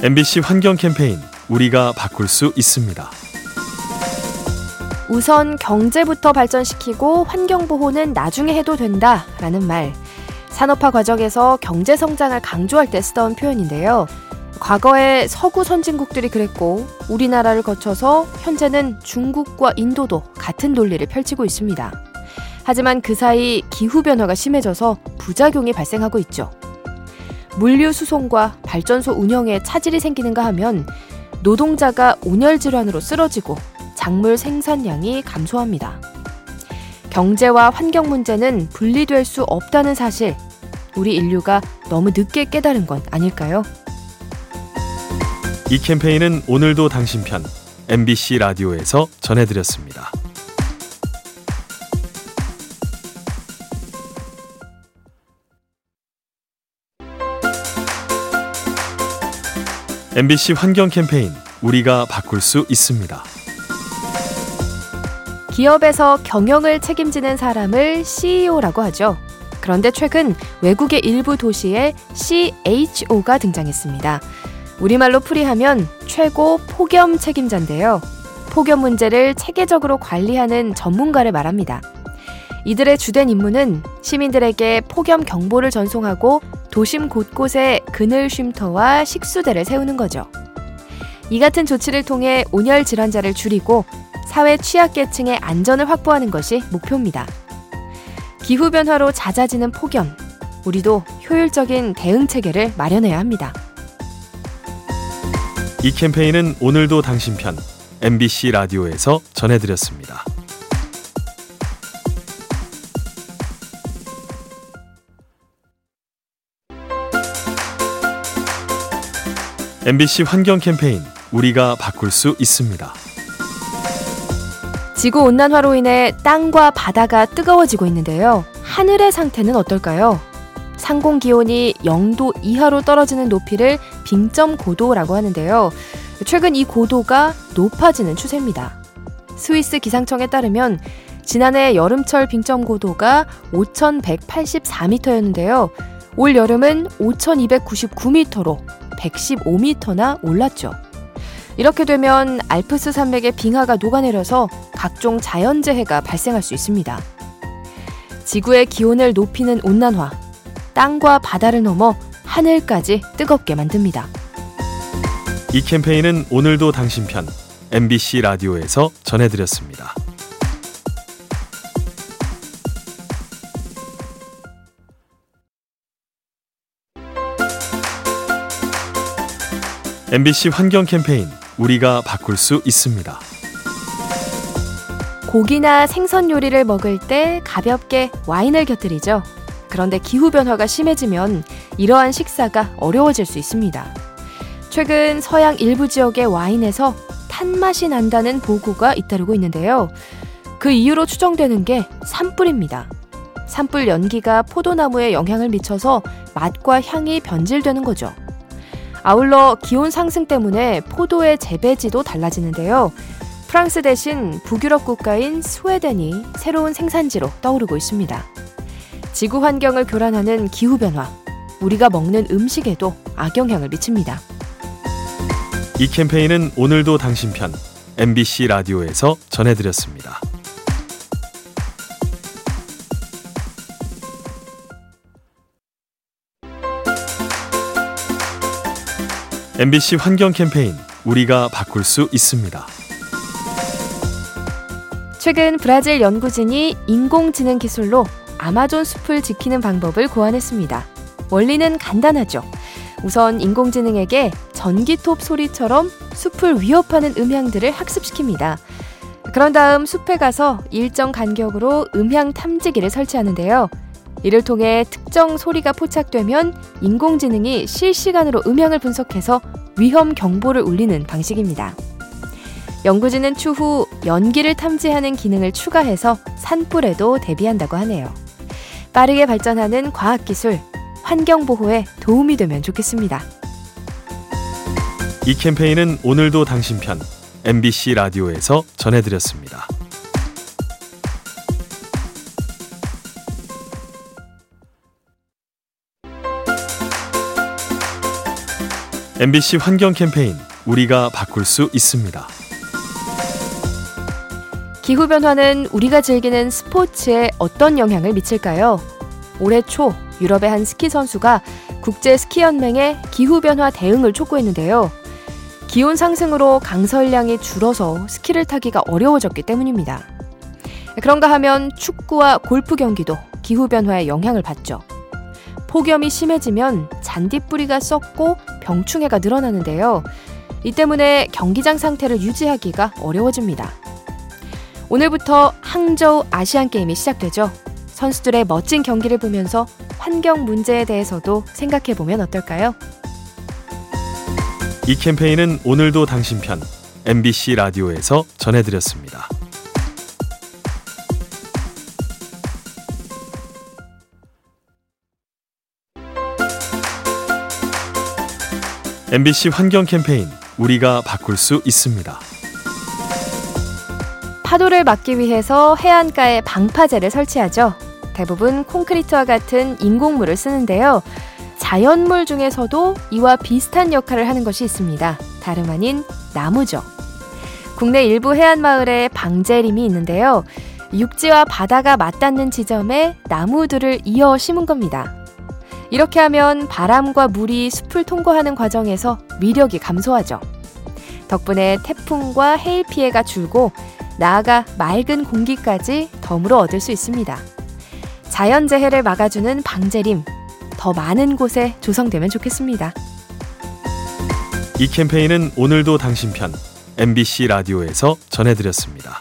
MBC 환경 캠페인 우리가 바꿀 수 있습니다. 우선 경제부터 발전시키고 환경 보호는 나중에 해도 된다라는 말. 산업화 과정에서 경제 성장을 강조할 때 쓰던 표현인데요. 과거에 서구 선진국들이 그랬고 우리나라를 거쳐서 현재는 중국과 인도도 같은 논리를 펼치고 있습니다. 하지만 그 사이 기후 변화가 심해져서 부작용이 발생하고 있죠. 물류 수송과 발전소 운영에 차질이 생기는가 하면 노동자가 온열 질환으로 쓰러지고 작물 생산량이 감소합니다. 경제와 환경 문제는 분리될 수 없다는 사실, 우리 인류가 너무 늦게 깨달은 건 아닐까요? 이 캠페인은 오늘도 당신 편 MBC 라디오에서 전해드렸습니다. MBC 환경 캠페인 우리가 바꿀 수 있습니다. 기업에서 경영을 책임지는 사람을 CEO라고 하죠. 그런데 최근 외국의 일부 도시에 CHO가 등장했습니다. 우리말로 풀이하면 최고 폭염 책임자인데요. 폭염 문제를 체계적으로 관리하는 전문가를 말합니다. 이들의 주된 임무는 시민들에게 폭염 경보를 전송하고 도심 곳곳에 그늘 쉼터와 식수대를 세우는 거죠. 이 같은 조치를 통해 온열 질환자를 줄이고 사회 취약계층의 안전을 확보하는 것이 목표입니다. 기후변화로 잦아지는 폭염, 우리도 효율적인 대응 체계를 마련해야 합니다. 이 캠페인은 오늘도 당신 편 MBC 라디오에서 전해드렸습니다. MBC 환경 캠페인 우리가 바꿀 수 있습니다. 지구 온난화로 인해 땅과 바다가 뜨거워지고 있는데요. 하늘의 상태는 어떨까요? 상공 기온이 0도 이하로 떨어지는 높이를 빙점 고도라고 하는데요. 최근 이 고도가 높아지는 추세입니다. 스위스 기상청에 따르면 지난해 여름철 빙점 고도가 5,184m였는데요. 올 여름은 5,299m로 115m나 올랐죠. 이렇게 되면 알프스 산맥의 빙하가 녹아내려서 각종 자연재해가 발생할 수 있습니다. 지구의 기온을 높이는 온난화, 땅과 바다를 넘어 하늘까지 뜨겁게 만듭니다. 이 캠페인은 오늘도 당신 편 MBC 라디오에서 전해드렸습니다. MBC 환경 캠페인 우리가 바꿀 수 있습니다. 고기나 생선 요리를 먹을 때 가볍게 와인을 곁들이죠. 그런데 기후 변화가 심해지면 이러한 식사가 어려워질 수 있습니다. 최근 서양 일부 지역의 와인에서 탄맛이 난다는 보고가 잇따르고 있는데요. 그 이유로 추정되는 게 산불입니다. 산불 연기가 포도나무에 영향을 미쳐서 맛과 향이 변질되는 거죠. 아울러 기온 상승 때문에 포도의 재배지도 달라지는데요. 프랑스 대신 북유럽 국가인 스웨덴이 새로운 생산지로 떠오르고 있습니다. 지구 환경을 교란하는 기후변화, 우리가 먹는 음식에도 악영향을 미칩니다. 이 캠페인은 오늘도 당신 편 MBC 라디오에서 전해드렸습니다. MBC 환경 캠페인 우리가 바꿀 수 있습니다. 최근 브라질 연구진이 인공지능 기술로 아마존 숲을 지키는 방법을 고안했습니다. 원리는 간단하죠. 우선 인공지능에게 전기톱 소리처럼 숲을 위협하는 음향들을 학습시킵니다. 그런 다음 숲에 가서 일정 간격으로 음향 탐지기를 설치하는데요. 이를 통해 특정 소리가 포착되면 인공지능이 실시간으로 음향을 분석해서 위험 경보를 울리는 방식입니다. 연구진은 추후 연기를 탐지하는 기능을 추가해서 산불에도 대비한다고 하네요. 빠르게 발전하는 과학기술, 환경보호에 도움이 되면 좋겠습니다. 이 캠페인은 오늘도 당신 편 MBC 라디오에서 전해드렸습니다. MBC 환경 캠페인 우리가 바꿀 수 있습니다. 기후 변화는 우리가 즐기는 스포츠에 어떤 영향을 미칠까요? 올해 초 유럽의 한 스키 선수가 국제 스키 연맹에 기후 변화 대응을 촉구했는데요. 기온 상승으로 강설량이 줄어서 스키를 타기가 어려워졌기 때문입니다. 그런가 하면 축구와 골프 경기도 기후 변화의 영향을 받죠. 폭염이 심해지면 잔디뿌리가 썩고 병충해가 늘어나는데요. 이 때문에 경기장 상태를 유지하기가 어려워집니다. 오늘부터 항저우 아시안게임이 시작되죠. 선수들의 멋진 경기를 보면서 환경 문제에 대해서도 생각해 보면 어떨까요? 이 캠페인은 오늘도 당신 편 MBC 라디오에서 전해드렸습니다. MBC 환경 캠페인 우리가 바꿀 수 있습니다. 파도를 막기 위해서 해안가에 방파제를 설치하죠. 대부분 콘크리트와 같은 인공물을 쓰는데요. 자연물 중에서도 이와 비슷한 역할을 하는 것이 있습니다. 다름 아닌 나무죠. 국내 일부 해안 마을에 방제림이 있는데요. 육지와 바다가 맞닿는 지점에 나무들을 이어 심은 겁니다. 이렇게 하면 바람과 물이 숲을 통과하는 과정에서 위력이 감소하죠. 덕분에 태풍과 해일 피해가 줄고 나아가 맑은 공기까지 덤으로 얻을 수 있습니다. 자연재해를 막아주는 방제림, 더 많은 곳에 조성되면 좋겠습니다. 이 캠페인은 오늘도 당신 편 MBC 라디오에서 전해드렸습니다.